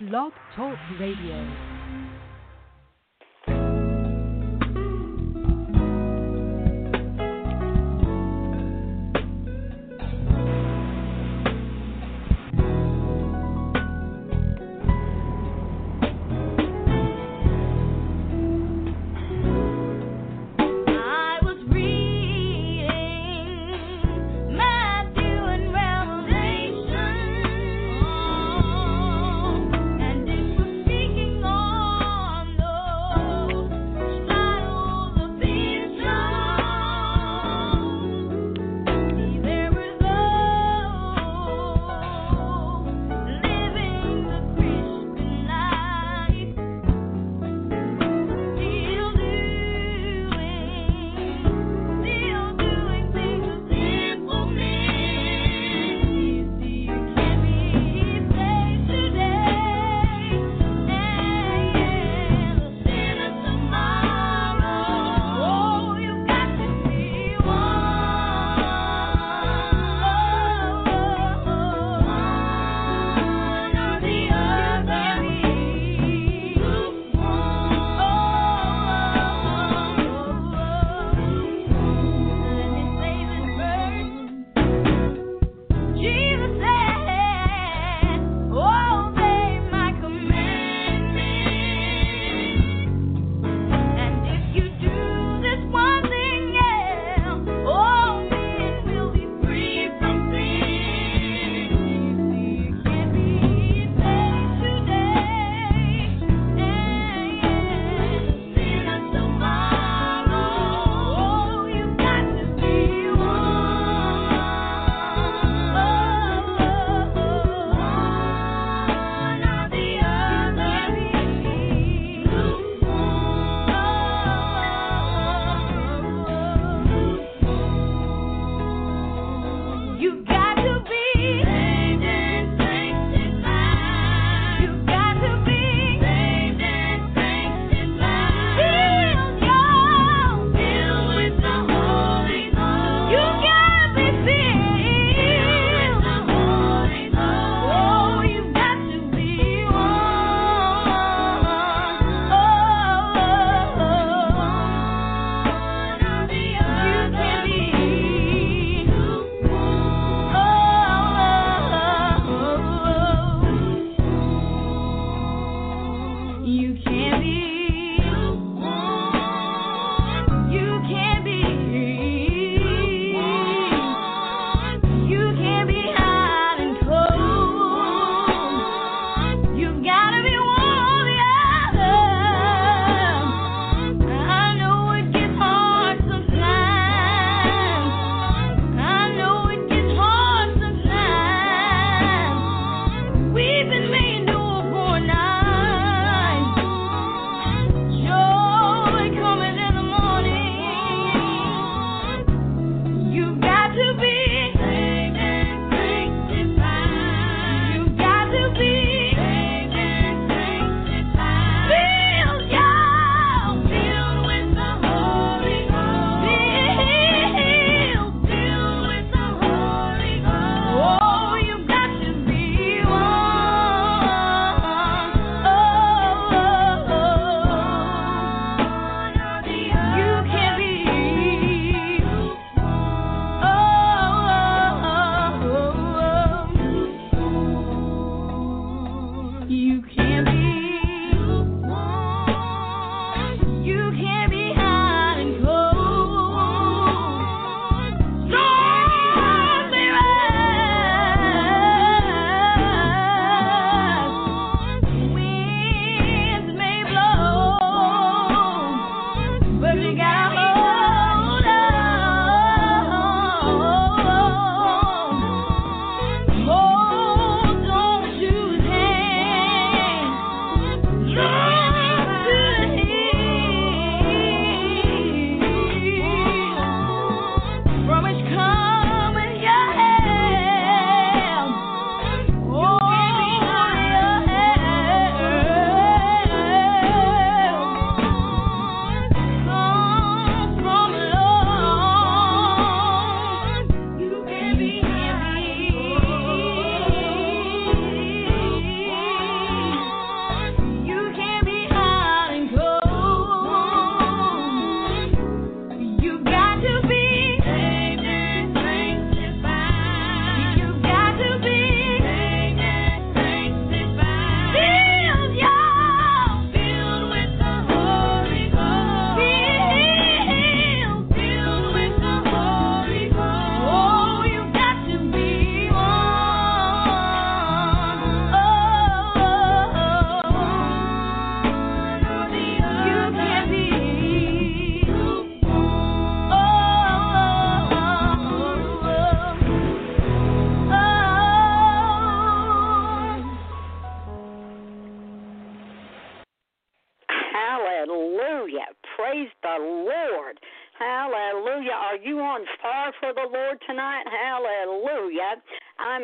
Blog Talk Radio.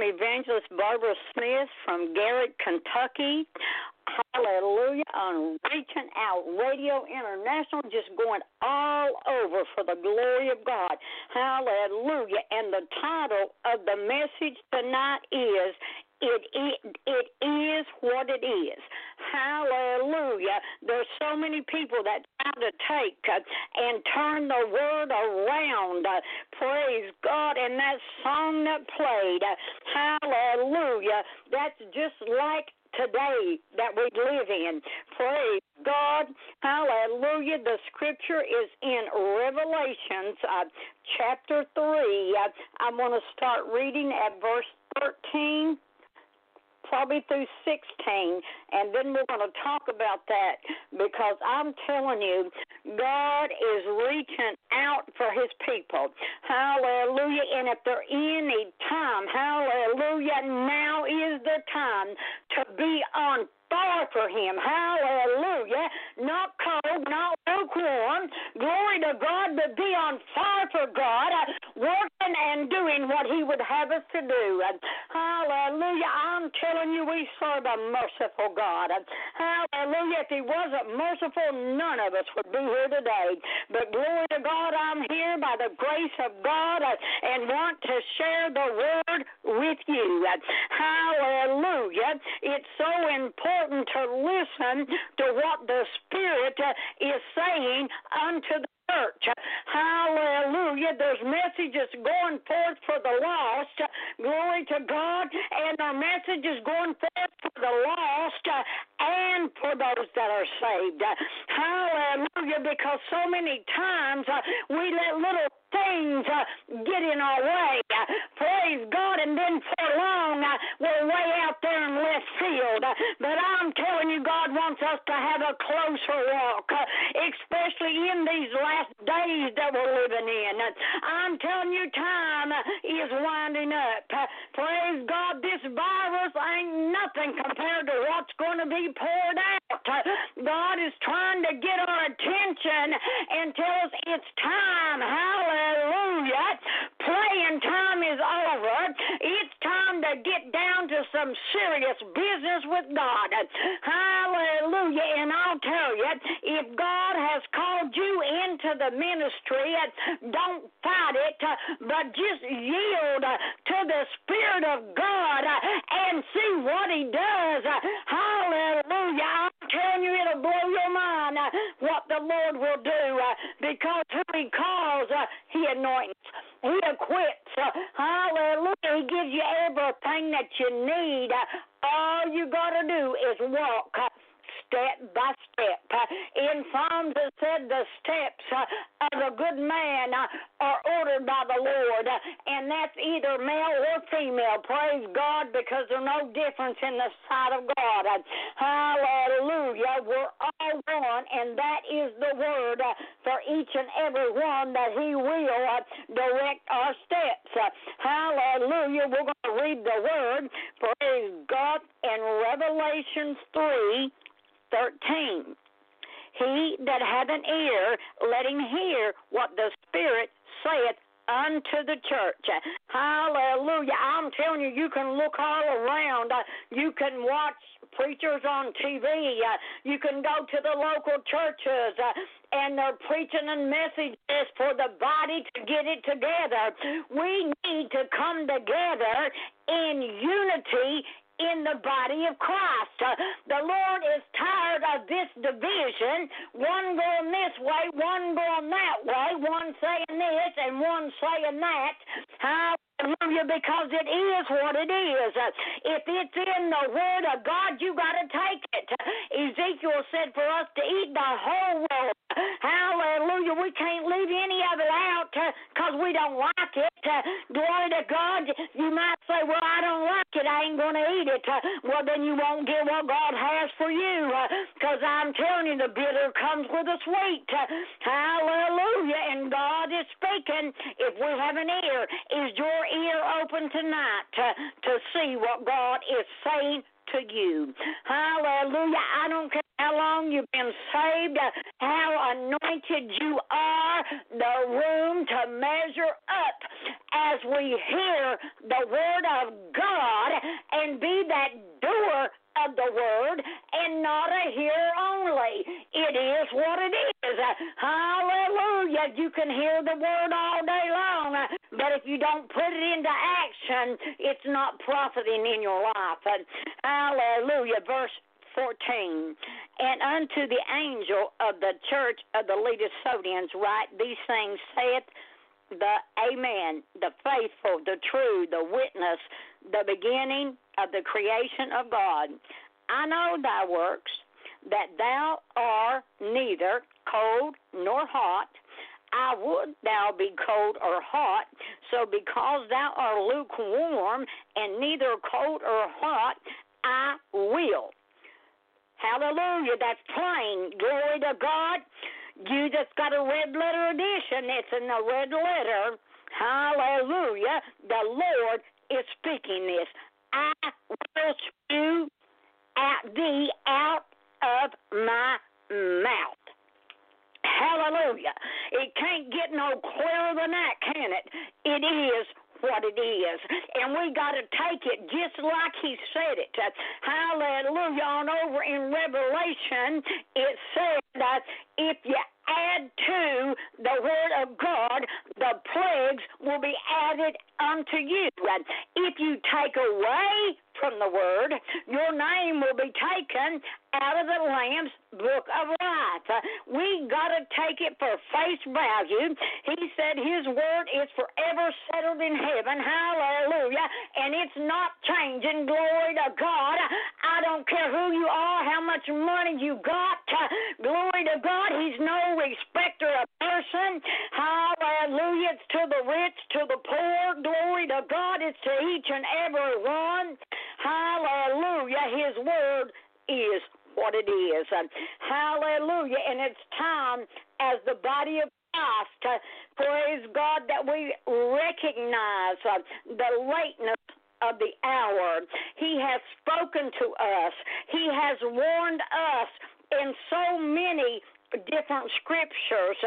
Evangelist Barbara Smith from Garrett, Kentucky. Hallelujah. On Reaching Out Radio International, just going all over for the glory of God. Hallelujah. And the title of the message tonight is it, it it is what it is. Hallelujah. There's so many people that try to take uh, and turn the word around. Uh, praise God. And that song that played, uh, hallelujah, that's just like today that we live in. Praise God. Hallelujah. The scripture is in Revelations uh, chapter 3. Uh, I'm going to start reading at verse 13 probably through 16, and then we're going to talk about that because I'm telling you, God is reaching out for His people. Hallelujah. And if there any time, hallelujah, now is the time to be on fire for him. Hallelujah. Not cold, not lukewarm. Glory to God, but be on fire for God, working and doing what he would have us to do. Hallelujah. I'm telling you, we serve a merciful God. Hallelujah. If he wasn't merciful, none of us would be here today. But glory to God, I'm here by the grace of God and want to share the word with you. Hallelujah. It's so important to listen to what the Spirit is saying unto the church. Hallelujah. There's messages going forth for the lost. Glory to God. And our is going forth for the lost and for those that are saved. Hallelujah. Because so many times uh, we let little things uh, get in our way. Praise God. And then for long, uh, we're way out there in left field. But I'm telling you, God wants us to have a closer walk, especially in these last days that we're living in. I'm telling you, time is winding up. Praise God. This virus ain't nothing compared to what's going to be poured out. God is trying to get our attention and tell us it's time. Hallelujah. Playing time is over. It's time to get down to some serious business with God. Hallelujah. And I'll tell you, if God has called you into the ministry, don't fight it, but just yield to the Spirit of God and see what He does. Hallelujah. Telling you, it'll blow your mind uh, what the Lord will do uh, because who He calls, uh, He anoints. He equips. Hallelujah. He gives you everything that you need. All you got to do is walk step by step. Uh, in Psalms it said the steps uh, of a good man uh, are ordered by the Lord, and that's either male or female. Praise God, because there's no difference in the sight of God. Hallelujah. We're all one, and that is the word for each and every one that He will direct our steps. Hallelujah. We're going to read the word. Praise God in Revelation 3 13. He that hath an ear, let him hear what the Spirit saith unto the church. Hallelujah. I'm telling you, you can look all around. You can watch preachers on TV. You can go to the local churches and they're preaching and messages for the body to get it together. We need to come together in unity in the body of Christ. Uh, the Lord is tired of this division, one going this way, one going that way, one saying this and one saying that. Hallelujah, because it is what it is. Uh, if it's in the Word of God, you got to take it. Ezekiel said for us to eat the whole world. Hallelujah. We can't leave any of it out because uh, we don't like it. Uh, glory to God. You might say, Well, I don't like it. I ain't going to eat it. Uh, well, then you won't get what God has for you uh, because I'm telling you, the bitter comes with the sweet. Hallelujah. And God is speaking. If we have an ear, is your ear open tonight to, see what God is saying to you. Hallelujah. I don't care how long you've been saved, how anointed you are, the room to measure up as we hear the word of God and be that doer of the word and not a hearer only. It is what it is. Hallelujah. You can hear the word all day long, but if you don't put it into action, it's not profiting in your life. Hallelujah. Verse 14. And unto the angel of the church of the Laodiceans write these things, saith the Amen, the faithful, the true, the witness, the beginning of the creation of God. I know thy works, that thou art neither cold nor hot. I would thou be cold or hot. So because thou art lukewarm and neither cold or hot, I will. Hallelujah. That's plain. Glory to God. You just got a red letter edition. It's in the red letter. Hallelujah. The Lord is speaking this. I will spew at thee out of my mouth. Hallelujah. It can't get no clearer than that, can it? It is what it is. And we got to take it just like he said it. Hallelujah. On over in Revelation, it said that if you add to the word of God, the plagues will be added unto you. If you take away from the word, your name will be taken out of the Lamb's book of life. We got to take it for face value. He said his word is forever settled in heaven. Hallelujah. And it's not changing. Glory to God. I don't care who you are, how much money you got. Glory to God. He's no respecter of person. Hallelujah. It's to the rich, to the poor. Glory to God. It's to each and every one. Hallelujah. His word is what it is. Hallelujah. And it's time as the body of Christ, uh, praise God, that we recognize uh, the lateness of the hour. He has spoken to us, He has warned us in so many different scriptures.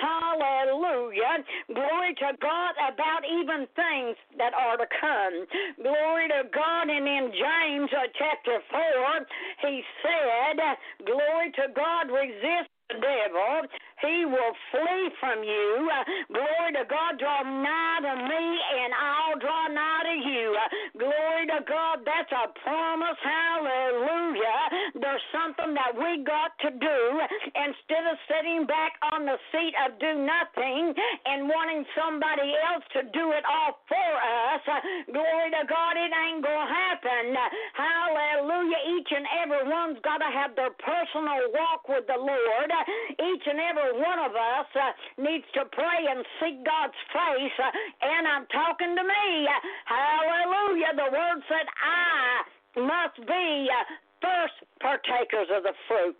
Hallelujah. Glory to God about even things that are to come. Glory to God. And in James uh, chapter 4, he said, Glory to God, resist the devil, he will flee from you. Uh, glory to God, draw nigh to me, and I'll draw nigh to you. Uh, glory to God, that's a promise. Hallelujah. There's something that we got to do instead of sitting back on the seat of do nothing and wanting somebody else to do it all for us. Glory to God, it ain't going to happen. Hallelujah. Each and every one's got to have their personal walk with the Lord. Each and every one of us uh, needs to pray and seek God's face. Uh, and I'm talking to me. Hallelujah. The word said, I must be uh, first partakers of the fruit.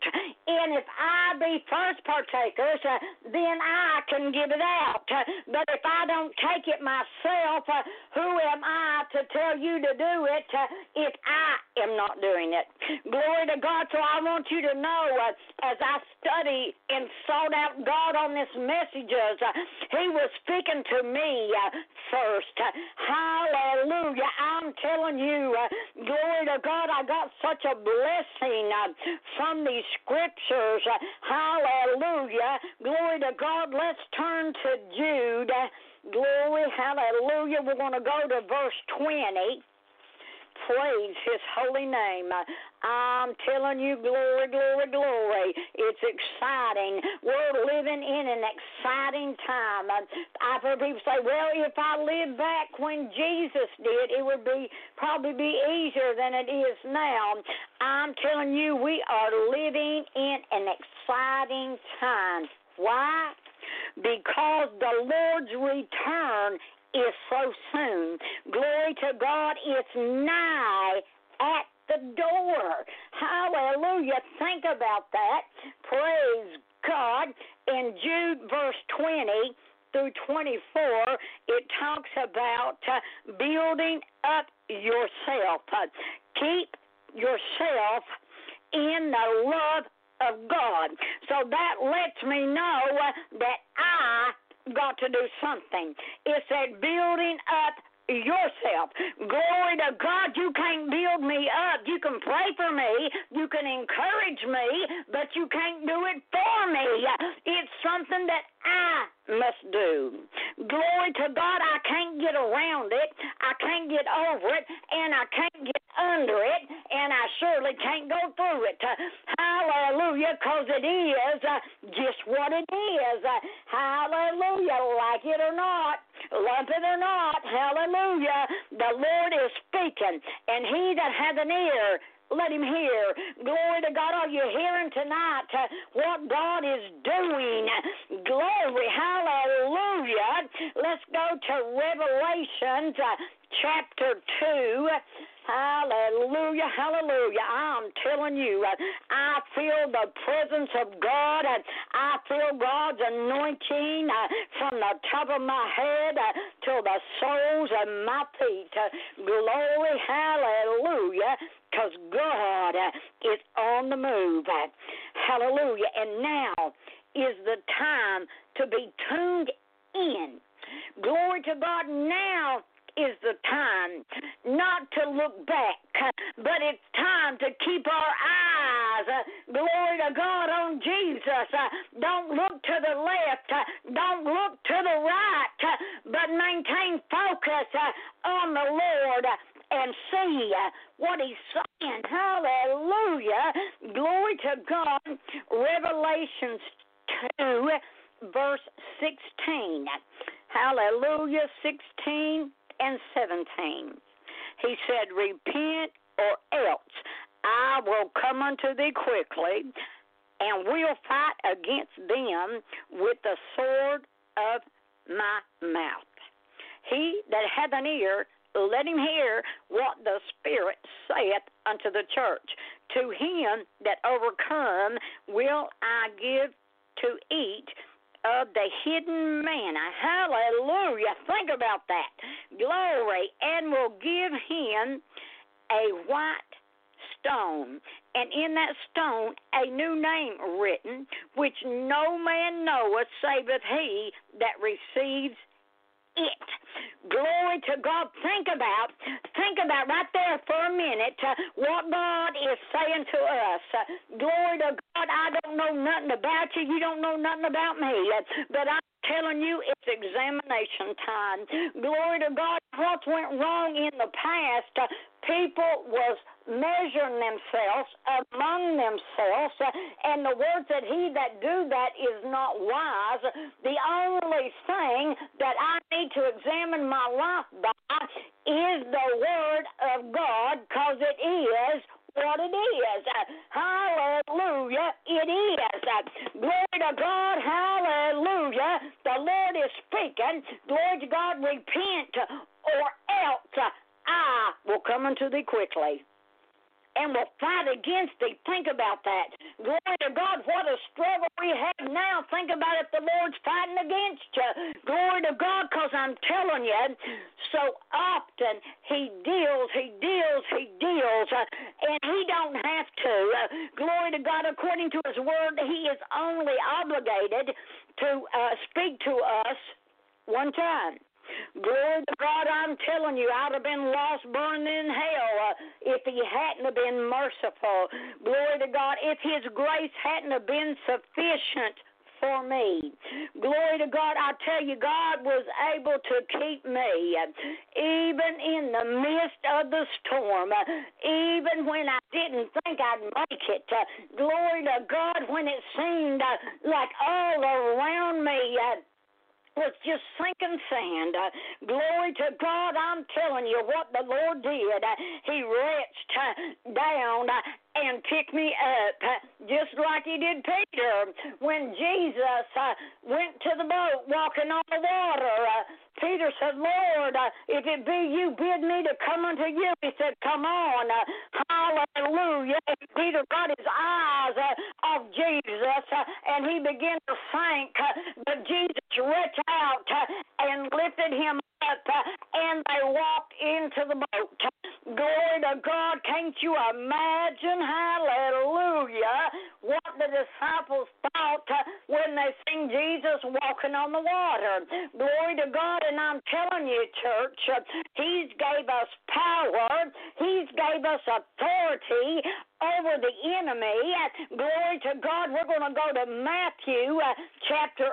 And if I be first partakers, uh, then I can give it out. But if I don't take it myself, uh, who am I to tell you to do it uh, if I am not doing it? Glory to God. So I want you to know uh, as I study and sought out God on this messages, uh, He was speaking to me uh, first. Hallelujah. I'm telling you, glory to God, I got such a blessing uh, from these scriptures. Hallelujah. Glory to God. Let's turn to Jude. Glory, hallelujah. We're going to go to verse 20 praise his holy name. I'm telling you, glory, glory, glory. It's exciting. We're living in an exciting time. I've heard people say, well, if I lived back when Jesus did, it would be probably be easier than it is now. I'm telling you, we are living in an exciting time. Why? Because the Lord's return is so soon. Glory to God, it's nigh at the door. Hallelujah. Think about that. Praise God. In Jude, verse 20 through 24, it talks about uh, building up yourself. Uh, keep yourself in the love of God. So that lets me know that I got to do something. It's that building up yourself. Glory to God, you can't build me up. You can pray for me, you can encourage me, but you can't do it for me. It's something that I must do. Glory to God, I can't get around it, I can't get over it, and I can't get under it, and I surely can't go through it. Hallelujah, because it is uh, just what it is. Hallelujah, like it or not, love it or not, hallelujah. The Lord is speaking, and he that hath an ear, let him hear. Glory to God. Are you hearing tonight uh, what God is doing? Glory. Hallelujah. Let's go to Revelations uh, chapter 2. Hallelujah, hallelujah. I'm telling you, uh, I feel the presence of God. Uh, I feel God's anointing uh, from the top of my head to the soles of my feet. Glory, hallelujah because God is on the move. Hallelujah. And now is the time to be tuned in. Glory to God. Now is the time not to look back, but it's time to keep our eyes, glory to God, on Jesus. Don't look to the left, don't look to the right, but maintain focus on the Lord and see what he's saying. Hallelujah. Glory to God. Revelations 2, verse 16. Hallelujah. 16 and 17. He said, Repent or else I will come unto thee quickly and will fight against them with the sword of my mouth. He that hath an ear, let him hear what the Spirit saith unto the church. To him that overcome will I give to eat of the hidden manna. Hallelujah. Think about that. Glory. And will give him a white stone, and in that stone a new name written, which no man knoweth saveth he that receives it. Glory to God. Think about, think about right there for a minute uh, what God is saying to us. Uh, glory to God. I don't know nothing about you. You don't know nothing about me. Uh, but I'm telling you, it's examination time. Glory to God. What went wrong in the past, uh, people was measuring themselves among themselves, and the word said, He that do that is not wise. The only thing that I need to examine my life by is the word of God, because it is what it is. Hallelujah. It is. Glory to God. Hallelujah. The Lord is speaking. Glory to God. Repent or else I will come unto thee quickly and will fight against thee. Think about that. Glory to God, what a struggle we have now. Think about if the Lord's fighting against you. Glory to God, because I'm telling you, so often He deals, He deals, He deals, uh, and He don't have to. Uh, glory to God, according to His word, He is only obligated to uh, speak to us one time. Glory to God, I'm telling you, I'd have been lost, burned in hell uh, if He hadn't have been merciful. Glory to God, if His grace hadn't have been sufficient for me. Glory to God. I tell you, God was able to keep me even in the midst of the storm, even when I didn't think I'd make it. Glory to God, when it seemed like all around me was just sinking sand. Uh, glory to God, I'm telling you what the Lord did. Uh, he reached uh, down uh, and picked me up, just like He did Peter when Jesus uh, went to the boat walking on the water. Uh, Peter said, Lord, uh, if it be you, bid me to come unto you. He said, Come on. Uh, hallelujah. Peter got his eyes off Jesus and he began to sink. but Jesus reached out and lifted him up, and they walked into the boat. Glory to God. Can't you imagine, hallelujah, what the disciples thought when they seen Jesus walking on the water. Glory to God, and I'm telling you, church, He's gave us power. He's gave us authority over the enemy. Glory to God. We're going to go to Matthew uh, chapter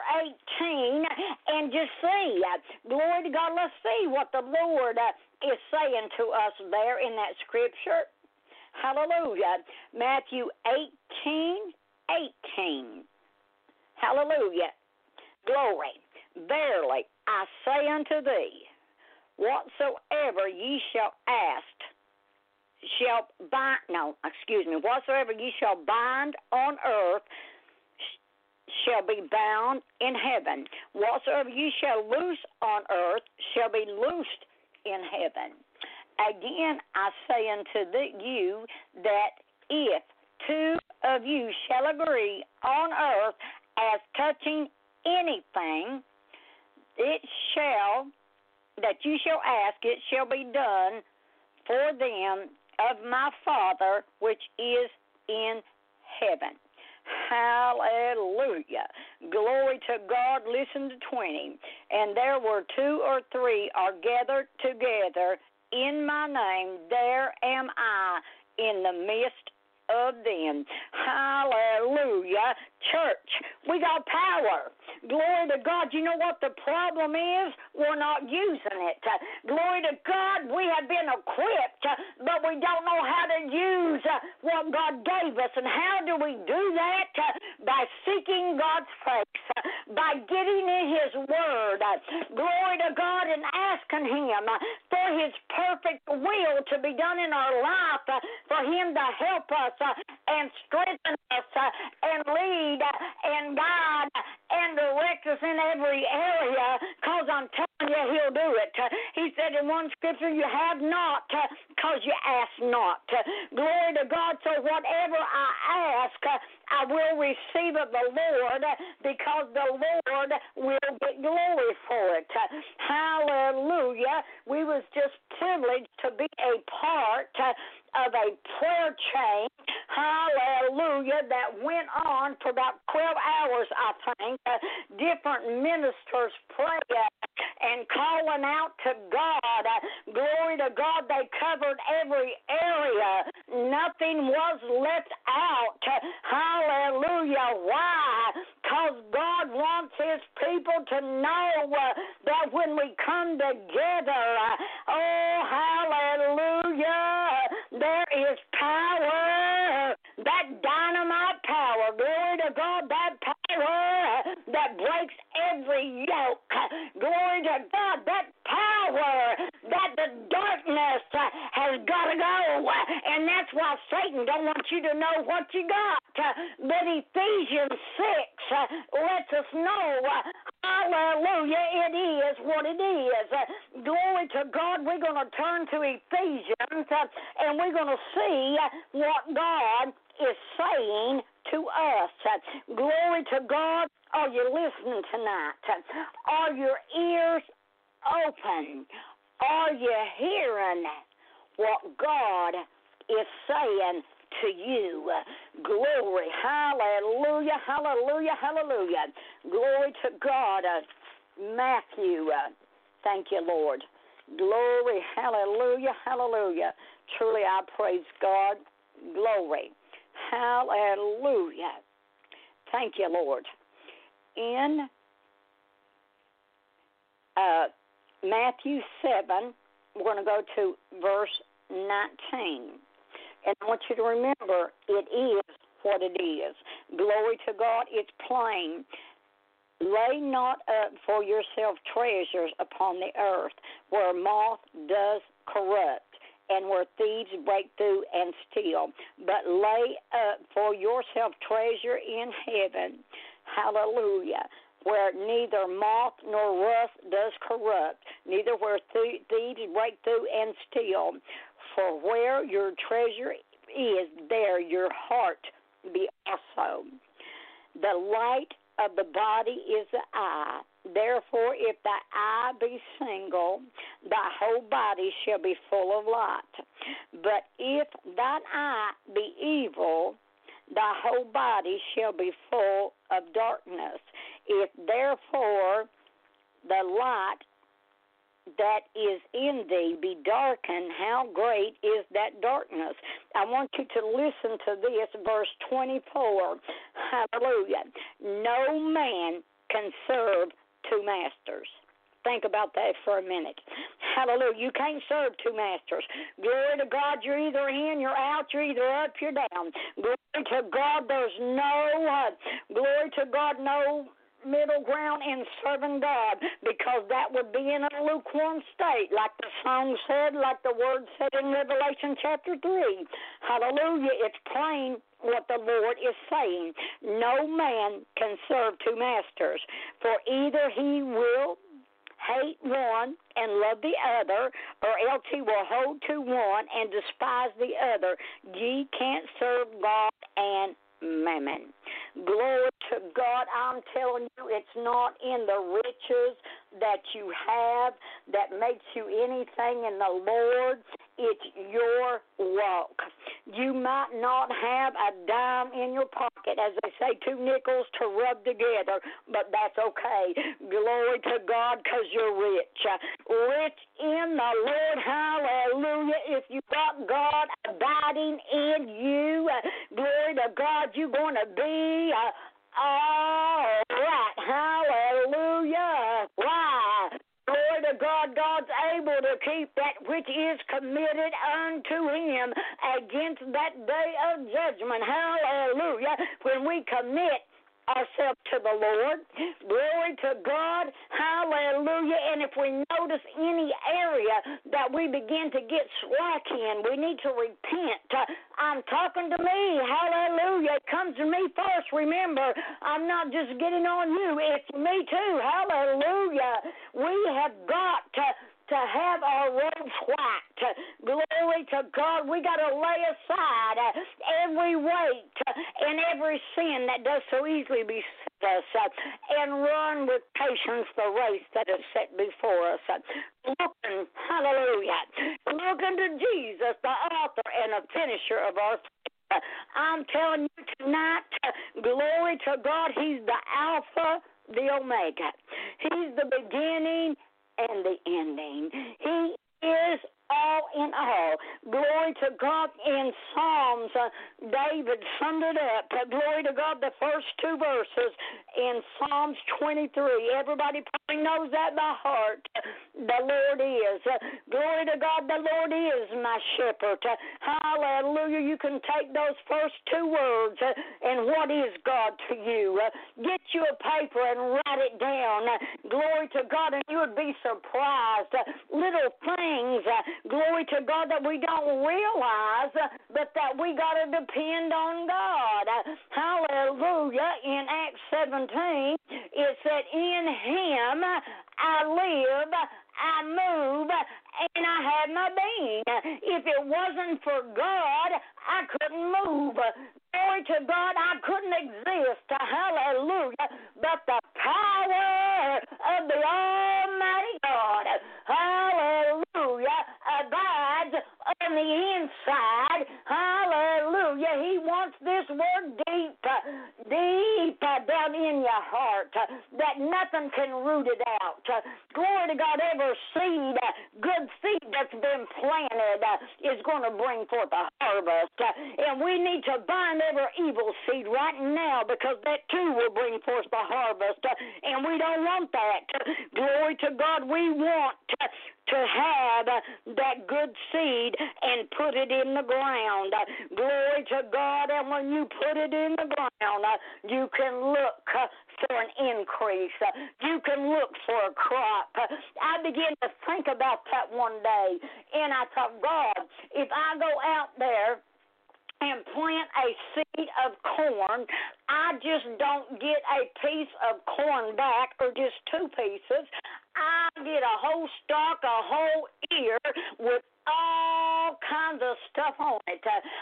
18 and just see. Glory to God. Let's see what the Lord uh, is saying to us there in that scripture. Hallelujah. Matthew 18 18. Hallelujah. Glory. Verily, I say unto thee, whatsoever ye shall ask, shall bind, no, excuse me, whatsoever ye shall bind on earth shall be bound in heaven. Whatsoever ye shall loose on earth shall be loosed in heaven. Again, I say unto the, you that if two of you shall agree on earth as touching anything, it shall, that you shall ask, it shall be done for them of my Father which is in heaven. Hallelujah. Glory to God. Listen to 20. And there were two or three are gathered together in my name, there am I in the midst of them. Hallelujah. Church, we got power. Glory to God. You know what the problem is? We're not using it. Glory to God. We have been equipped, but we don't know how to use what God gave us. And how do we do that? By seeking God's face, by getting in His Word. Glory to God and asking Him for His perfect will to be done in our life, for Him to help us and strengthen us and lead and God and direct us in every area because I'm telling you, He'll do it. He said in one scripture, You have not because you ask not. Glory to God. So whatever I ask, I will receive of the Lord because the Lord will get glory for it. Hallelujah. We was just privileged to be a part of a prayer chain, hallelujah, that went on for about 12 hours, I think. Uh, different ministers praying and calling out to God. Uh, glory to God, they covered every area. Nothing was left out. Hallelujah. Why? Because God wants His people to know uh, that when we come together, uh, oh, hallelujah there is power, that dynamite power, glory to God, that power that breaks every yoke, glory to God, that power that the darkness has got to go. And that's why Satan don't want you to know what you got. But Ephesians 6 lets us know, hallelujah, it is what it is. Uh, glory to God, we're going to turn to Ephesians uh, and we're going to see uh, what God is saying to us. Glory to God. Are you listening tonight? Are your ears open? Are you hearing what God is saying to you? Glory. Hallelujah. Hallelujah. Hallelujah. Glory to God. Matthew. Thank you, Lord. Glory. Hallelujah. Hallelujah. Truly, I praise God. Glory. Hallelujah. Thank you, Lord. In uh, Matthew 7, we're going to go to verse 19. And I want you to remember it is what it is. Glory to God, it's plain. Lay not up for yourself treasures upon the earth, where moth does corrupt, and where thieves break through and steal. But lay up for yourself treasure in heaven. Hallelujah. Where neither moth nor rust does corrupt, neither where thieves break through and steal. For where your treasure is, there your heart be also. The light of the body is the eye. Therefore, if thy eye be single, thy whole body shall be full of light. But if thine eye be evil, thy whole body shall be full of darkness. If therefore the light that is in thee be darkened, how great is that darkness? I want you to listen to this, verse 24. Hallelujah. No man can serve two masters. Think about that for a minute. Hallelujah. You can't serve two masters. Glory to God, you're either in, you're out, you're either up, you're down. Glory to God, there's no, uh, glory to God, no middle ground in serving God because that would be in a lukewarm state, like the song said, like the word said in Revelation chapter 3. Hallelujah. It's plain what the Lord is saying. No man can serve two masters, for either he will hate one and love the other, or else he will hold to one and despise the other. Ye can't serve God and mammon. Glory to God. I'm telling you, it's not in the riches that you have that makes you anything in the Lord. It's your walk. You might not have a dime in your pocket, as they say, two nickels to rub together, but that's okay. Glory to God because you're rich. Rich in the Lord. Hallelujah. If you got God abiding in you, glory to God, you're going to be. Uh, all right. Hallelujah. Why? Glory to God, God's able to keep that which is committed unto him against that day of judgment. Hallelujah. When we commit ourselves to the Lord. Glory to God. Hallelujah. And if we notice any area that we begin to get slack in, we need to repent. I'm talking to me. Hallelujah. It comes to me first. Remember, I'm not just getting on you, it's me too. Hallelujah. We have got to to have our robes white. Glory to God. We got to lay aside every weight and every sin that does so easily beset us and run with patience the race that is set before us. Looking, hallelujah, looking to Jesus, the author and the finisher of our faith. I'm telling you tonight, glory to God, He's the Alpha, the Omega. He's the beginning and the ending. He is all in all. Glory to God in Psalms. Uh, David summed it up. Uh, glory to God, the first two verses in Psalms 23. Everybody probably knows that by heart. The Lord is. Uh, glory to God, the Lord is my shepherd. Uh, hallelujah. You can take those first two words uh, and what is God to you? Uh, get you a paper and write it down. glory to God, and you would be surprised. little things glory to God, that we don't realize, uh, but that we got to depend on God. Uh, hallelujah. In Acts 17, it said, In Him I live, I move, and I have my being. If it wasn't for God, I couldn't move. Glory to God, I couldn't exist. Hallelujah. But the power of the Almighty God, hallelujah, abides on the inside. Hallelujah. He wants this word deep, deep down in your heart that nothing can root it out. Uh, glory to God, every seed, uh, good seed that's been planted uh, is going to bring forth a harvest. And we need to bind every evil seed right now because that too will bring forth the harvest. And we don't want that. Glory to God, we want to have that good seed and put it in the ground. Glory to God. And when you put it in the ground, you can look for an increase. You can look for a crop. I began to think about that one day, and I thought, God, if I go out there and plant a seed of corn, I just don't get a piece of corn back or just two pieces. I get a whole stalk, a whole ear with all kinds of stuff on it.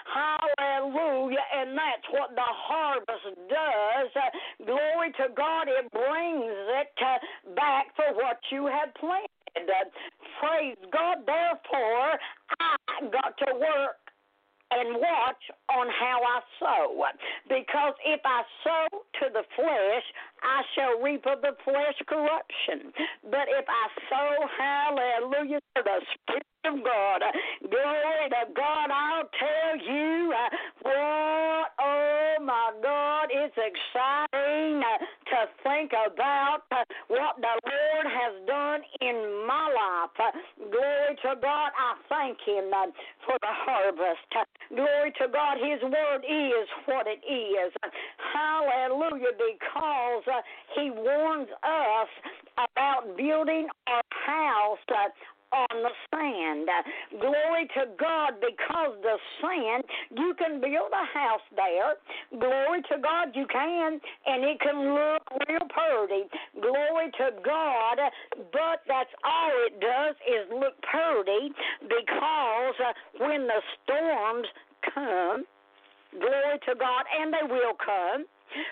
Hallelujah. And that's what the harvest does. Glory to God. It brings it uh, back for what you have planted. Praise God. Therefore, I got to work and watch on how I sow. Because if I sow to the flesh, I shall reap of the flesh corruption. But if I sow, hallelujah, to the Spirit of God, glory to God, I'll tell you uh, what, oh my God, it's exciting to think about uh, what the Lord has done in my life. Glory to God, I thank Him uh, for the harvest. Glory to God, His word is what it is. Hallelujah, because uh, He warns us about building our house uh, on the sand. Glory to God, because the sand, you can build a house there. Glory to God, you can, and it can look real pretty. Glory to God, but that's all it does is look pretty because uh, when the storms come, glory to God, and they will come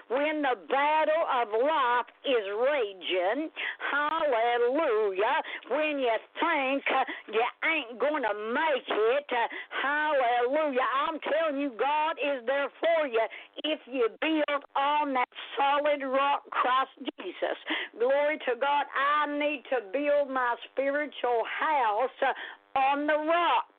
when the battle of life is raging. Hallelujah. When you think uh, you ain't going to make it. Uh, hallelujah. I'm telling you, God is there for you if you build on that solid rock, Christ Jesus. Glory to God. I need to build my spiritual house uh, on the rock,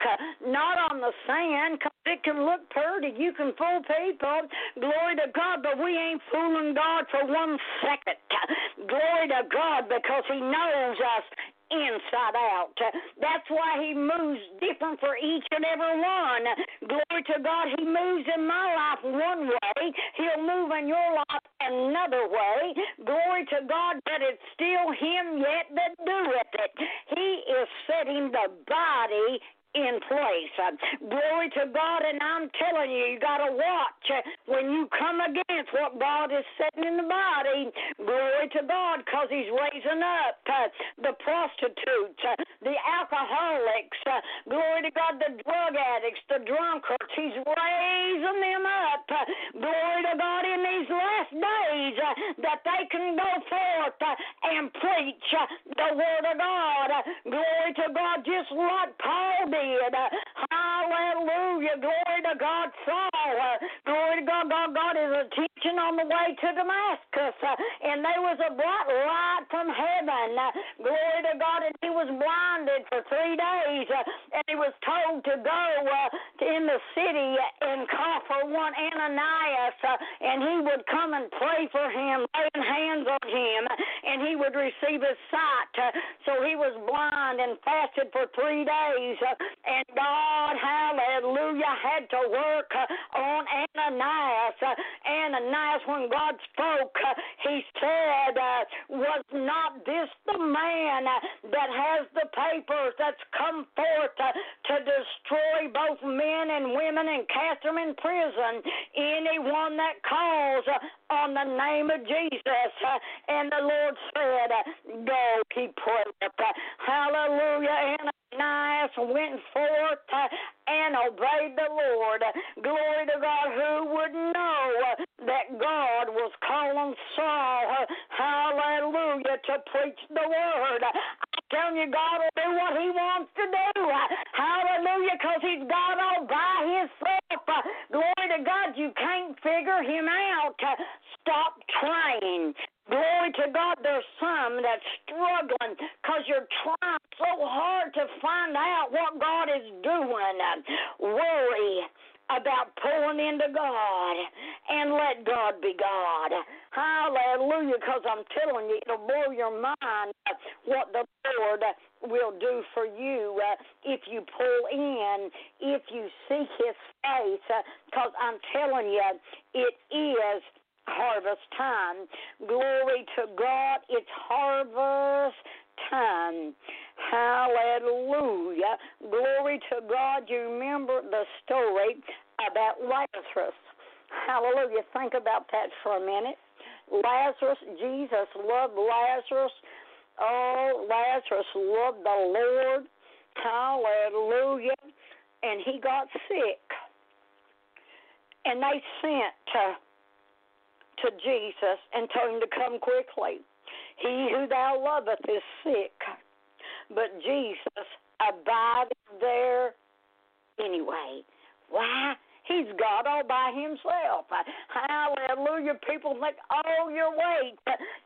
not on the sand, because it can look pretty. You can fool people. Glory to God, but we ain't fooling God for one second. Glory to God, because He knows us inside out. That's why he moves different for each and every one. Glory to God, he moves in my life one way, he'll move in your life another way. Glory to God, but it's still him yet that doeth it. He is setting the body in place. Uh, glory to God, and I'm telling you, you got to watch uh, when you come against what God is setting in the body. Glory to God, because He's raising up uh, the prostitutes, the alcoholics. Glory to God, the drug addicts, the drunkards. He's raising them up. Glory to God in these last days that they can go forth and preach the Word of God. glory to God, just like Paul did. Hallelujah. Glory to God. Saul. Glory to God. God, God is a teaching on the way to Damascus. Uh, and there was a bright light from heaven. Uh, glory to God. And he was blinded for three days. Uh, and he was told to go in the city and call for one Ananias. And he would come and pray for him, laying hands on him. And he would receive his sight. So he was blind and fasted for three days. And God, hallelujah, had to work on Ananias. Ananias, when God spoke, he said, Was not this the man that has the papers that's come forth to destroy both men and women and cast them in prison? Anyone that calls on the name of Jesus. And the Lord said, Go, he prayed. Hallelujah. And Ananias went forth and obeyed the Lord. Glory to God, who would know that God was calling Saul, hallelujah, to preach the word. Telling you, God will do what he wants to do. Hallelujah, because he's God all by himself. Glory to God, you can't figure him out. Stop trying. Glory to God, there's some that's struggling because you're trying so hard to find out what God is doing. Worry about pulling into God and let God be God. Hallelujah, because I'm telling you, it'll blow your mind what the Lord will do for you uh, if you pull in, if you seek His face, because uh, I'm telling you, it is harvest time. Glory to God, it's harvest time. Hallelujah. Glory to God. You remember the story about Lazarus. Hallelujah. Think about that for a minute. Lazarus, Jesus loved Lazarus. Oh, Lazarus loved the Lord. Hallelujah. And he got sick. And they sent to to Jesus and told him to come quickly. He who thou loveth is sick. But Jesus abided there anyway. Why? He's God all by himself. Hallelujah. People think, oh, you're late.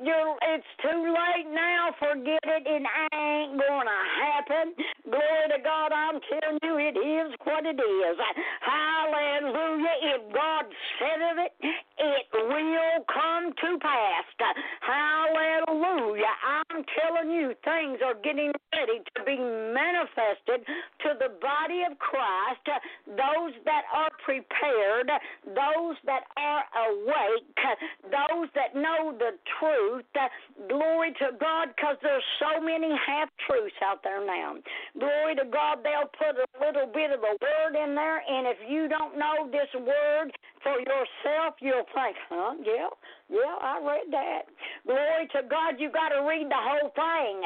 You're, it's too late now. Forget it. It ain't going to happen. Glory to God. I'm telling you, it is what it is. Hallelujah. If God said it, it will come to pass. Hallelujah. I'm telling you, things are getting ready to be manifested to the body of Christ. Those that are prepared, those that are awake, those that know the truth. Glory to God, because there's so many half truths out there now. Glory to God, they'll put a little bit of the word in there, and if you don't know this word for yourself, you'll think, huh, yeah, yeah, I read that. Glory to God, you got to read the whole thing.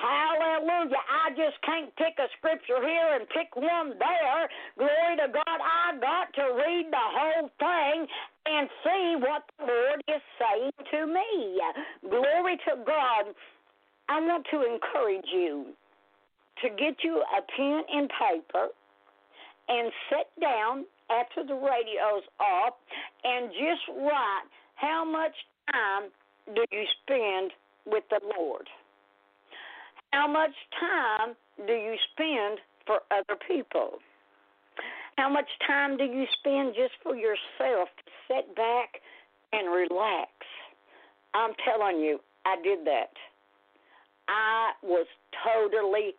Hallelujah. I just can't pick a scripture here and pick one there. Glory to God, I got to read the whole thing and see what the Lord is saying to me. Glory to God. I want to encourage you to get you a pen and paper and sit down after the radio's off and just write how much time do you spend with the Lord? How much time do you spend for other people? How much time do you spend just for yourself to sit back and relax? I'm telling you, I did that. I was totally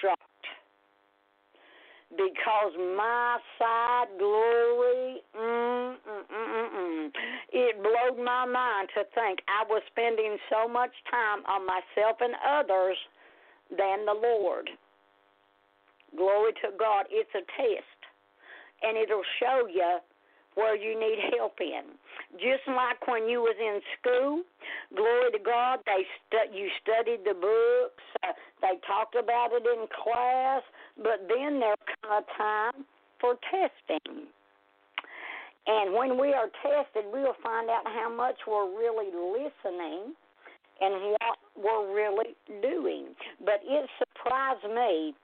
shocked because my side glory, mm, mm, mm, it blowed my mind to think I was spending so much time on myself and others than the Lord. Glory to God. It's a test, and it'll show you where you need help in. Just like when you was in school, glory to God, they stu- you studied the books, uh, they talked about it in class, but then there come a time for testing. And when we are tested, we'll find out how much we're really listening and what we're really doing. But it surprised me,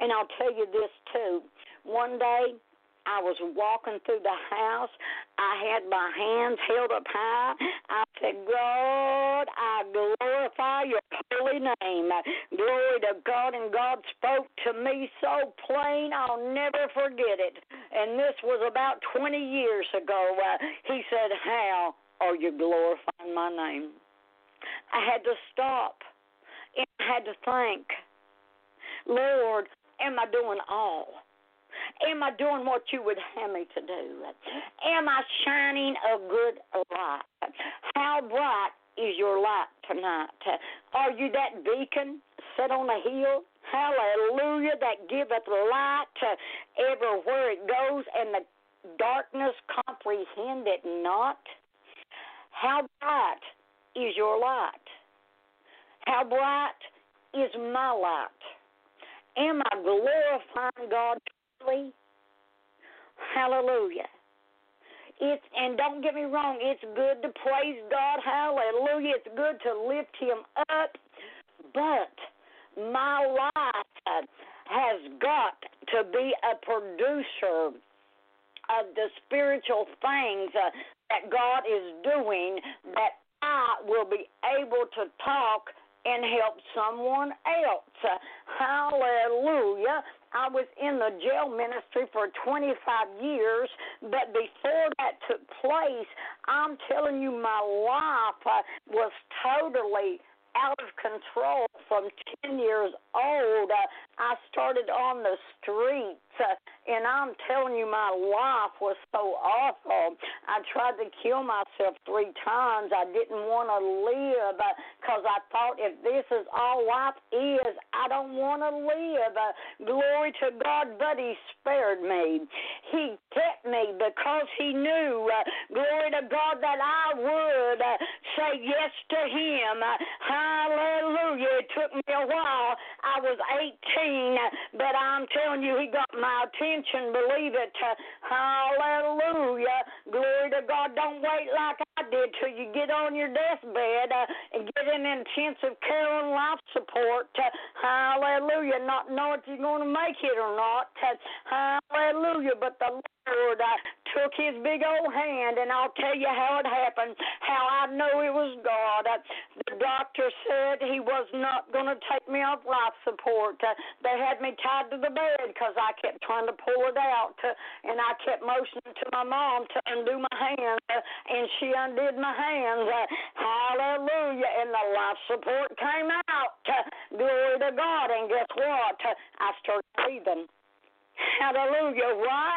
and I'll tell you this too. One day, I was walking through the house. I had my hands held up high. I said, God, I glorify your holy name. Glory to God. And God spoke to me so plain, I'll never forget it. And this was about 20 years ago. Uh, he said, How are you glorifying my name? I had to stop and I had to think, Lord, am I doing all? Am I doing what you would have me to do? Am I shining a good light? How bright is your light tonight? Are you that beacon set on a hill? Hallelujah, that giveth light everywhere it goes, and the darkness comprehend it not. How bright is your light? How bright is my light? Am I glorifying God truly? Hallelujah. It's and don't get me wrong, it's good to praise God. Hallelujah. It's good to lift him up. But my life has got to be a producer of the spiritual things uh, that God is doing that I will be able to talk and help someone else. Hallelujah. I was in the jail ministry for 25 years, but before that took place, I'm telling you, my life uh, was totally out of control from 10 years old. Uh, I started on the streets, uh, and I'm telling you, my life was so awful. I tried to kill myself three times. I didn't want to live because uh, I thought if this is all life is, I don't want to live. Uh, glory to God, but He spared me. He kept me because He knew, uh, glory to God, that I would say yes to Him. hallelujah. It took me a while. I was 18, but I'm telling you, He got my attention. Believe it. Hallelujah. Glory to God. Don't wait like I did till you get on your deathbed uh, and get in intensive care and life support. Hallelujah. Not know if you're going to make it or not. Hallelujah. But the Lord uh, took his big old hand, and I'll tell you how it happened, how I know it was God. Uh, the doctor said he was not going to take me off life support. Uh, they had me tied to the bed because I kept trying to pull it out, uh, and I kept motioning to my mom to undo my hands, and she undid my hands. Hallelujah. And the life support came out. Glory to God. And guess what? I started breathing. Hallelujah. Why?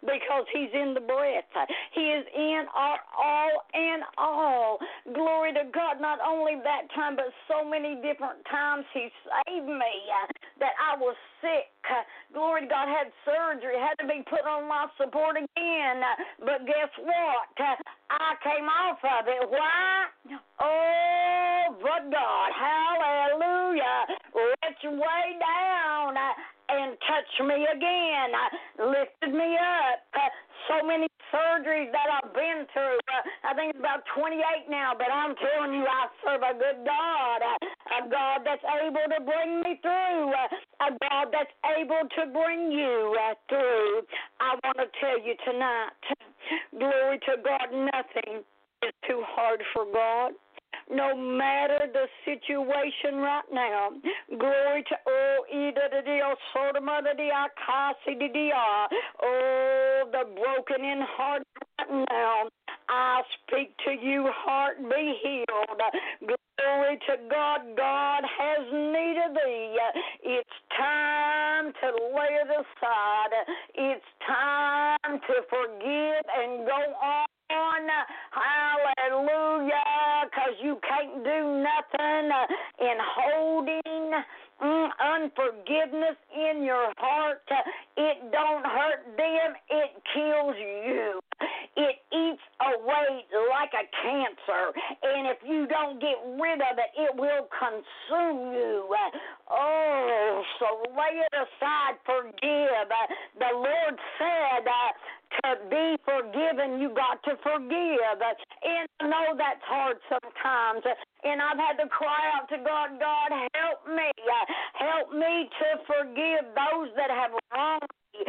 Because he's in the breath. He is in our all and all. Glory to God. Not only that time, but so many different times he saved me uh, that I was sick. Glory to God. Had surgery. Had to be put on life support again. But guess what? I came off of it. Why? Oh, but God. Hallelujah. Reach way down and touched me again, uh, lifted me up. Uh, so many surgeries that I've been through. Uh, I think it's about 28 now, but I'm telling you, I serve a good God, uh, a God that's able to bring me through, uh, a God that's able to bring you uh, through. I want to tell you tonight, glory to God, nothing is too hard for God no matter the situation right now. Glory to oh. Oh, the broken in heart right now. I speak to you, heart be healed. Glory to God. God has need of thee. It's time to lay it aside. It's time to forgive and go on. Hallelujah. You can't do nothing in holding mm, unforgiveness in your heart. It don't hurt them, it kills you. It eats away like a cancer. And if you don't get rid of it, it will consume you. Oh, so lay it aside, forgive. The Lord said, uh, to be forgiven, you got to forgive. And I know that's hard sometimes. And I've had to cry out to God, God, help me. Help me to forgive those that have wronged me,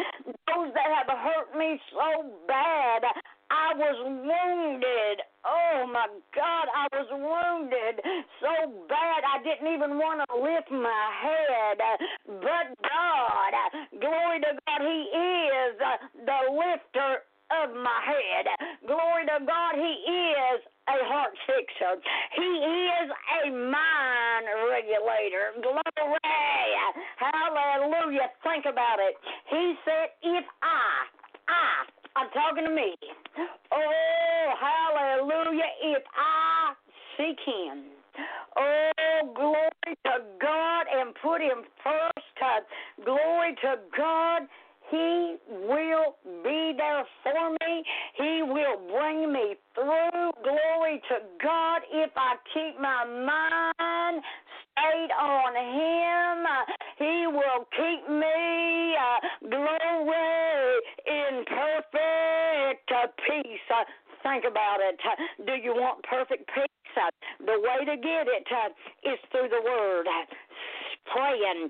those that have hurt me so bad. I was wounded. Oh my God, I was wounded so bad I didn't even want to lift my head. But God, glory to God, He is the lifter of my head. Glory to God, He is a heart fixer. He is a mind regulator. Glory. Hallelujah. Think about it. He said, if I, I, I'm talking to me. Oh, hallelujah. If I seek him. Oh, glory to God and put him first. Glory to God. He will be there for me. He will bring me through. Glory to God. If I keep my mind stayed on Him, He will keep me. Uh, glory in perfect uh, peace. Uh, think about it. Do you want perfect peace? The way to get it is through the Word praying,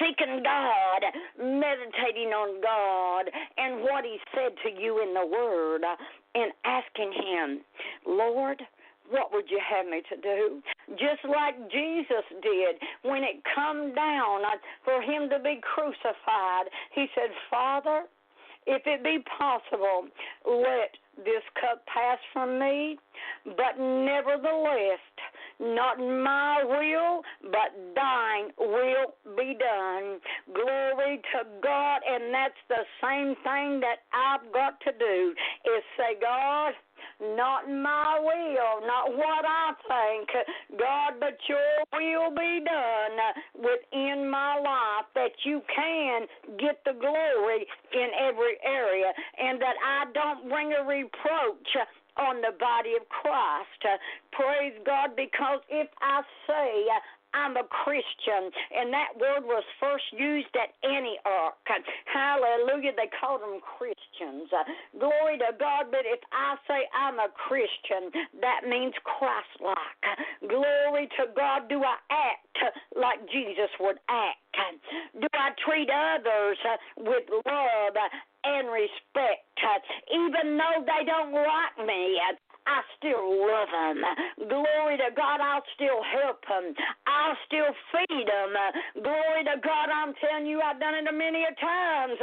seeking God, meditating on God and what He said to you in the Word, and asking Him, Lord, what would you have me to do? Just like Jesus did when it come down for him to be crucified. He said, Father, if it be possible, let this cup pass from me, but nevertheless, not my will, but thine will be done. Glory to God. And that's the same thing that I've got to do is say, God, not my will, not what I think, God, but your will be done within my life that you can get the glory in every area and that I don't bring a reproach on the body of Christ. Praise God, because if I say I'm a Christian, and that word was first used at Antioch. Hallelujah. They called them Christians. Glory to God. But if I say I'm a Christian, that means Christ like. Glory to God. Do I act like Jesus would act? Do I treat others with love and respect. Even though they don't like me, I still love them. Glory to God, I'll still help them. I'll still feed them. Glory to God, I'm telling you, I've done it a many a times.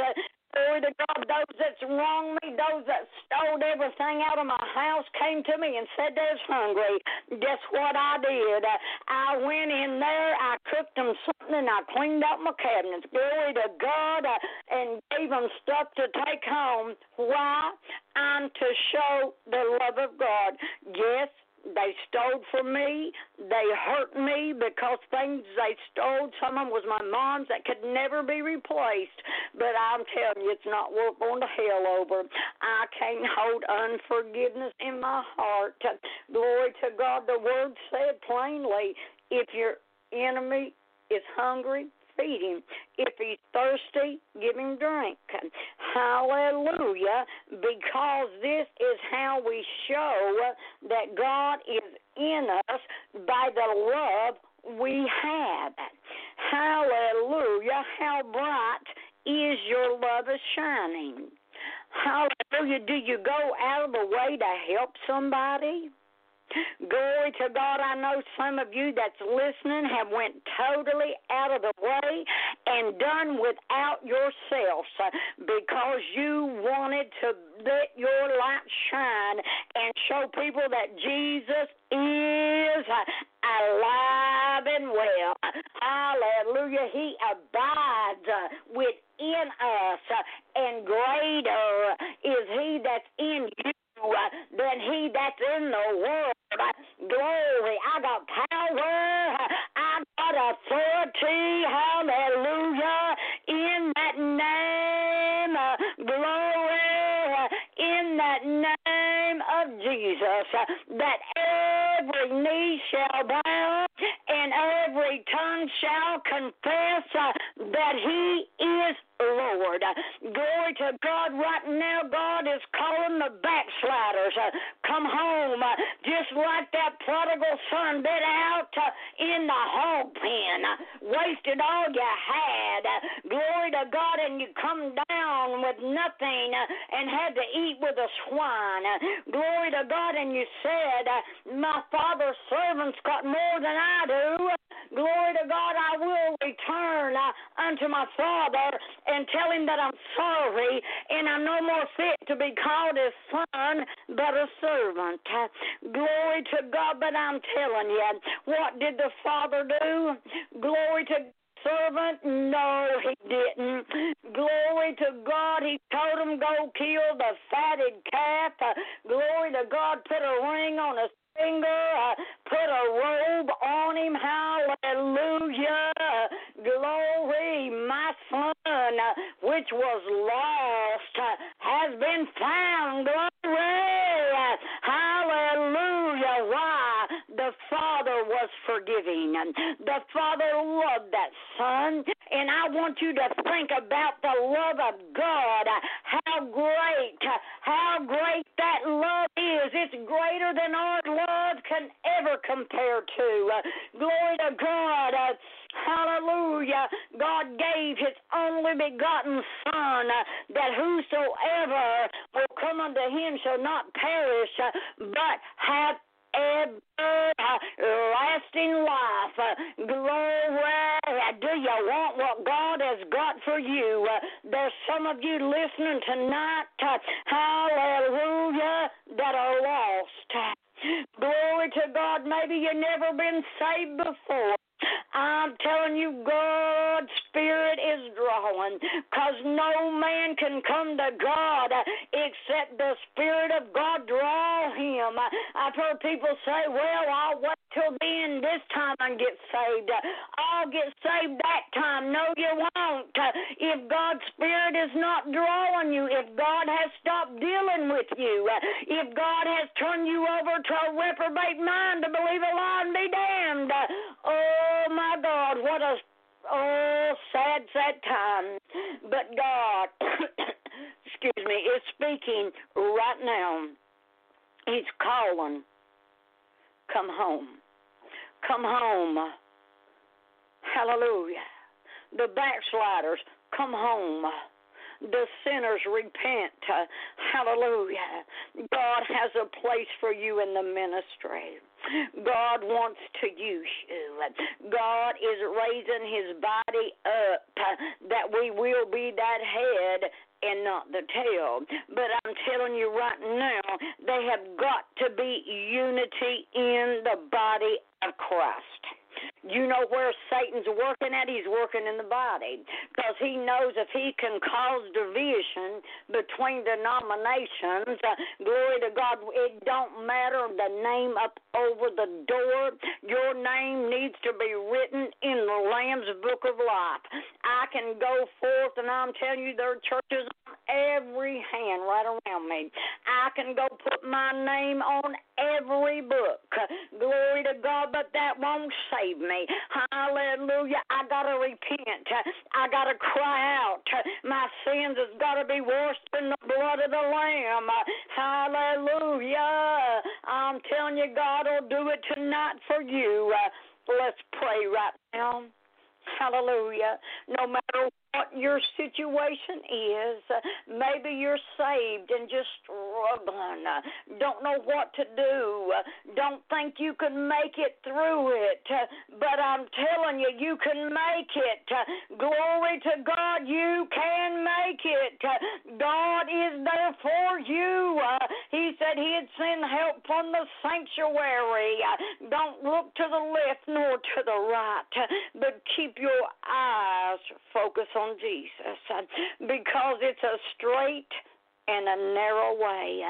Glory to God, those that's wronged me, those that stole everything out of my house came to me and said they was hungry. Guess what I did? I went in there, I cooked them something, and I cleaned out my cabinets. Glory to God, uh, and gave them stuff to take home. Why? I'm to show the love of God. Yes, they stole from me. They hurt me because things they stole, some of them was my mom's that could never be replaced. But I'm telling you, it's not worth going to hell over. I can't hold unforgiveness in my heart. Glory to God. The word said plainly if your enemy is hungry, feed him. If he's thirsty, give him drink. Hallelujah. Because this is how we show that God is in us by the love we have. Hallelujah. How bright is your love is shining. Hallelujah. Do you go out of the way to help somebody? Glory to God. I know some of you that's listening have went totally out of the way and done without yourselves uh, because you wanted to let your light shine and show people that Jesus is uh, alive and well. Hallelujah. He abides uh, within us, and greater is He that's in you than he that's in the world. Glory. I got power. I got authority. Hallelujah. In that name. Glory. In that name of Jesus. That every knee shall bow and every tongue shall confess that he is Lord. Glory to God right now. God is calling the backsliders. Come home. Uh, just like that prodigal son bit out uh, in the hog pen. Uh, wasted all you had. Glory to God. And you come down with nothing and had to eat with a swine. Glory to God. And you said, My father's servants got more than I do. Glory to God, I will return unto my father and tell him that I'm sorry and I'm no more fit to be called a son but a servant. Glory to God, but I'm telling you, what did the father do? Glory to servant? No, he didn't. Glory to God. He told him, go kill the fatted calf. glory to God. Put a ring on his finger. Put a robe on him. Hallelujah. Glory, my son, which was lost, has been found. Glory. Hallelujah. Why? The Father was forgiving. The Father loved that son. And I want you to think about the love of God. How great, how great that love is. It's greater than our love can ever compare to. Glory to God. Hallelujah. God gave his only begotten Son that whosoever will come unto him shall not perish but have you? Uh, there's some of you listening tonight, uh, hallelujah, that are lost. Glory to God. Maybe you've never been saved before. I'm telling you, God's Spirit is drawing because no man can come to God except the Spirit of God draw him. I've heard people say, well, I'll wait till then this time and get saved. I'll get saved that time. No, you won't. If God's Spirit is not drawing you, if God has stopped dealing with you, if God has turned you over to a reprobate mind to believe a lie and be damned, oh my God, what a oh sad, sad time. But God, excuse me, is speaking right now. He's calling. Come home. Come home. Hallelujah. The backsliders, come home. the sinners repent. Hallelujah. God has a place for you in the ministry. God wants to use you. God is raising his body up that we will be that head and not the tail. But I'm telling you right now, they have got to be unity in the body of Christ. You know where Satan's working at? He's working in the body. Because he knows if he can cause division between denominations, uh, glory to God, it don't matter the name up over the door. Your name needs to be written in the Lamb's Book of Life. I can go forth, and I'm telling you, there are churches every hand right around me. I can go put my name on every book. Glory to God, but that won't save me. Hallelujah. I got to repent. I got to cry out. My sins has got to be washed in the blood of the Lamb. Hallelujah. I'm telling you, God will do it tonight for you. Let's pray right now. Hallelujah. No matter what your situation is. Maybe you're saved and just struggling, don't know what to do, don't think you can make it through it. But I'm telling you, you can make it. Glory to God, you can make it. God is there for you. He said He'd send help from the sanctuary. Don't look to the left nor to the right, but keep your eyes focused on Jesus because it's a straight and a narrow way.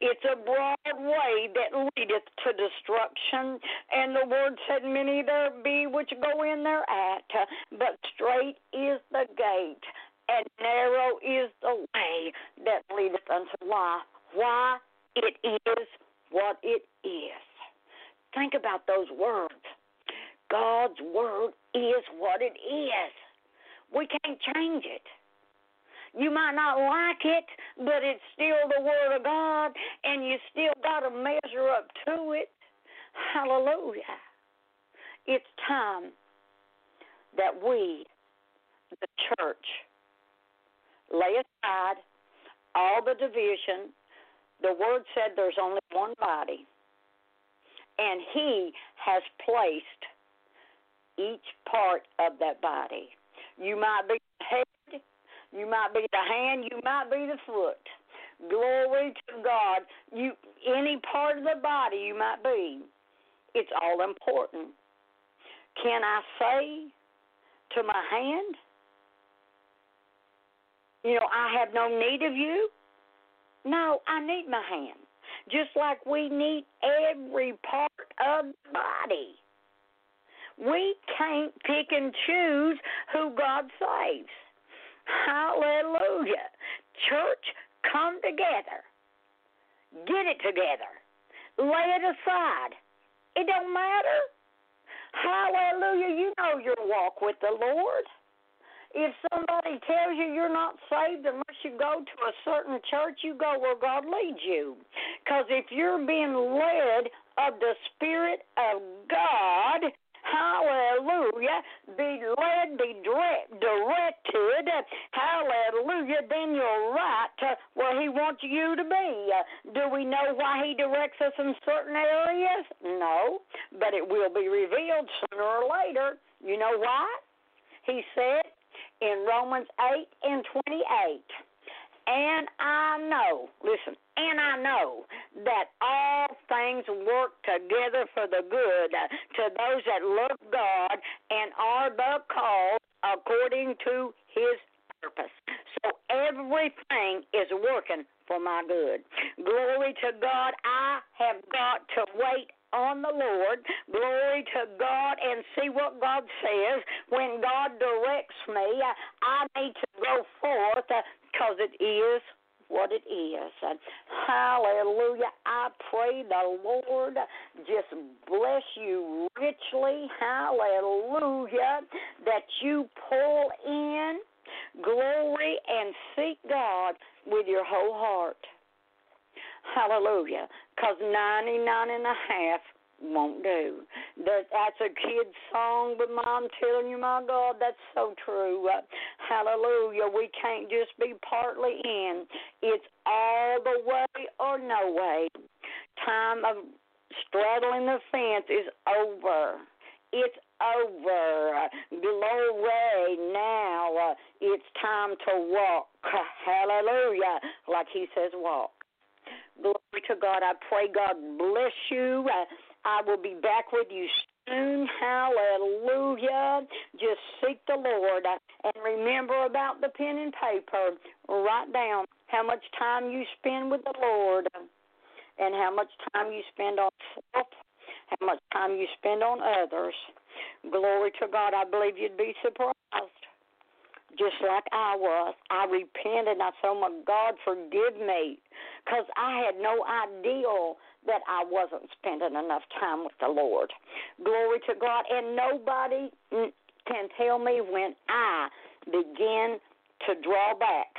It's a broad way that leadeth to destruction, and the word said, Many there be which go in thereat, but straight is the gate, and narrow is the way that leadeth unto life. Why? It is what it is. Think about those words. God's word is what it is. We can't change it. You might not like it, but it's still the Word of God, and you still got to measure up to it. Hallelujah. It's time that we, the church, lay aside all the division. The Word said there's only one body, and He has placed each part of that body. You might be the head, you might be the hand, you might be the foot. Glory to God. You any part of the body you might be. It's all important. Can I say to my hand, you know, I have no need of you? No, I need my hand. Just like we need every part of the body. We can't pick and choose who God saves. Hallelujah. Church, come together. Get it together. Lay it aside. It don't matter. Hallelujah. You know your walk with the Lord. If somebody tells you you're not saved unless you go to a certain church, you go where God leads you. Because if you're being led of the Spirit of God, Hallelujah. Be led, be directed. Hallelujah. Then you're right uh, where He wants you to be. Do we know why He directs us in certain areas? No. But it will be revealed sooner or later. You know why? He said in Romans 8 and 28. And I know, listen, and I know that all things work together for the good uh, to those that love God and are the called according to his purpose. So everything is working for my good. Glory to God. I have got to wait on the Lord. Glory to God and see what God says. When God directs me, uh, I need to go forth uh, because it is what it is. And hallelujah. I pray the Lord just bless you richly. Hallelujah. That you pull in glory and seek God with your whole heart. Hallelujah. Because 99 and a half won't do. That that's a kid's song, but mom telling you, my God, that's so true. Uh, Hallelujah. We can't just be partly in. It's all the way or no way. Time of straddling the fence is over. It's over. Glory now. Uh, it's time to walk. Hallelujah. Like he says, walk. Glory to God. I pray God bless you. Uh, I will be back with you soon. Hallelujah. Just seek the Lord. And remember about the pen and paper. Write down how much time you spend with the Lord and how much time you spend on self, how much time you spend on others. Glory to God. I believe you'd be surprised. Just like I was. I repented and I said, Oh my God, forgive me. Because I had no idea that I wasn't spending enough time with the Lord. Glory to God. And nobody can tell me when I begin to draw back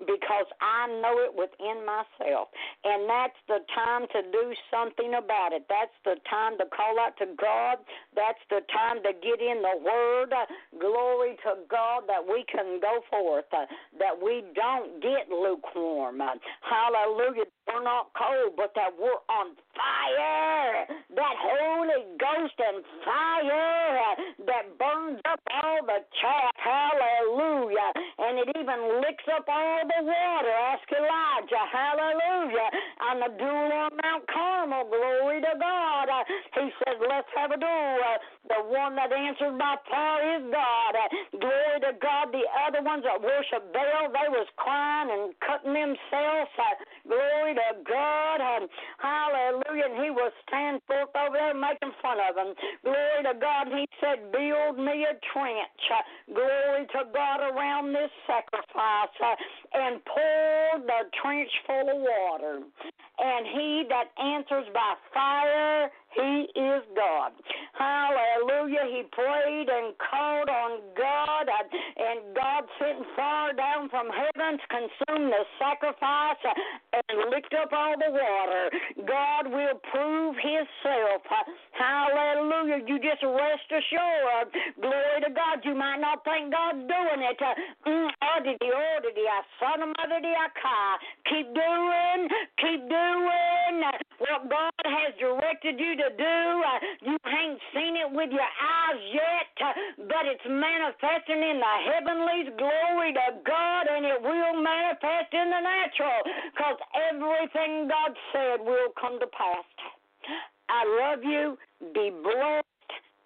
because I know it within myself. And that's the time to do something about it. That's the time to call out to God. That's the time to get in the Word. Glory to God that we can go forth, that we don't get lukewarm. Hallelujah. We're not cold, but that we're on fire. That Holy Ghost and fire that burns up all the chaff. Hallelujah. And it even licks up all the water. Ask Elijah. Hallelujah. On the duel on Mount Carmel. Glory to God. He says, let's have a duel. Uh, the one that answered by fire is God. Uh, glory to God. The other ones that worship Baal, they was crying and cutting themselves. Uh, glory to God. Um, hallelujah. And he was standing forth over there making fun of them. Glory to God. He said, Build me a trench. Glory to God around this sacrifice and pour the trench full of water. And he that answers by fire, he is God. Hallelujah. He prayed and called on God, and God sent fire down from heaven to consume the sacrifice and licked up all the water. God will prove Himself. Hallelujah. You just rest assured. Glory to God. You might not think God's doing it. Keep doing, keep doing what God has directed you to do. You ain't seen it with your eyes yet, but it's manifesting in the heavenlies. Glory to God, and it will manifest in the natural because everything God said will come to pass. I love you. Be blessed.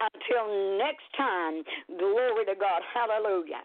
Until next time, glory to God. Hallelujah.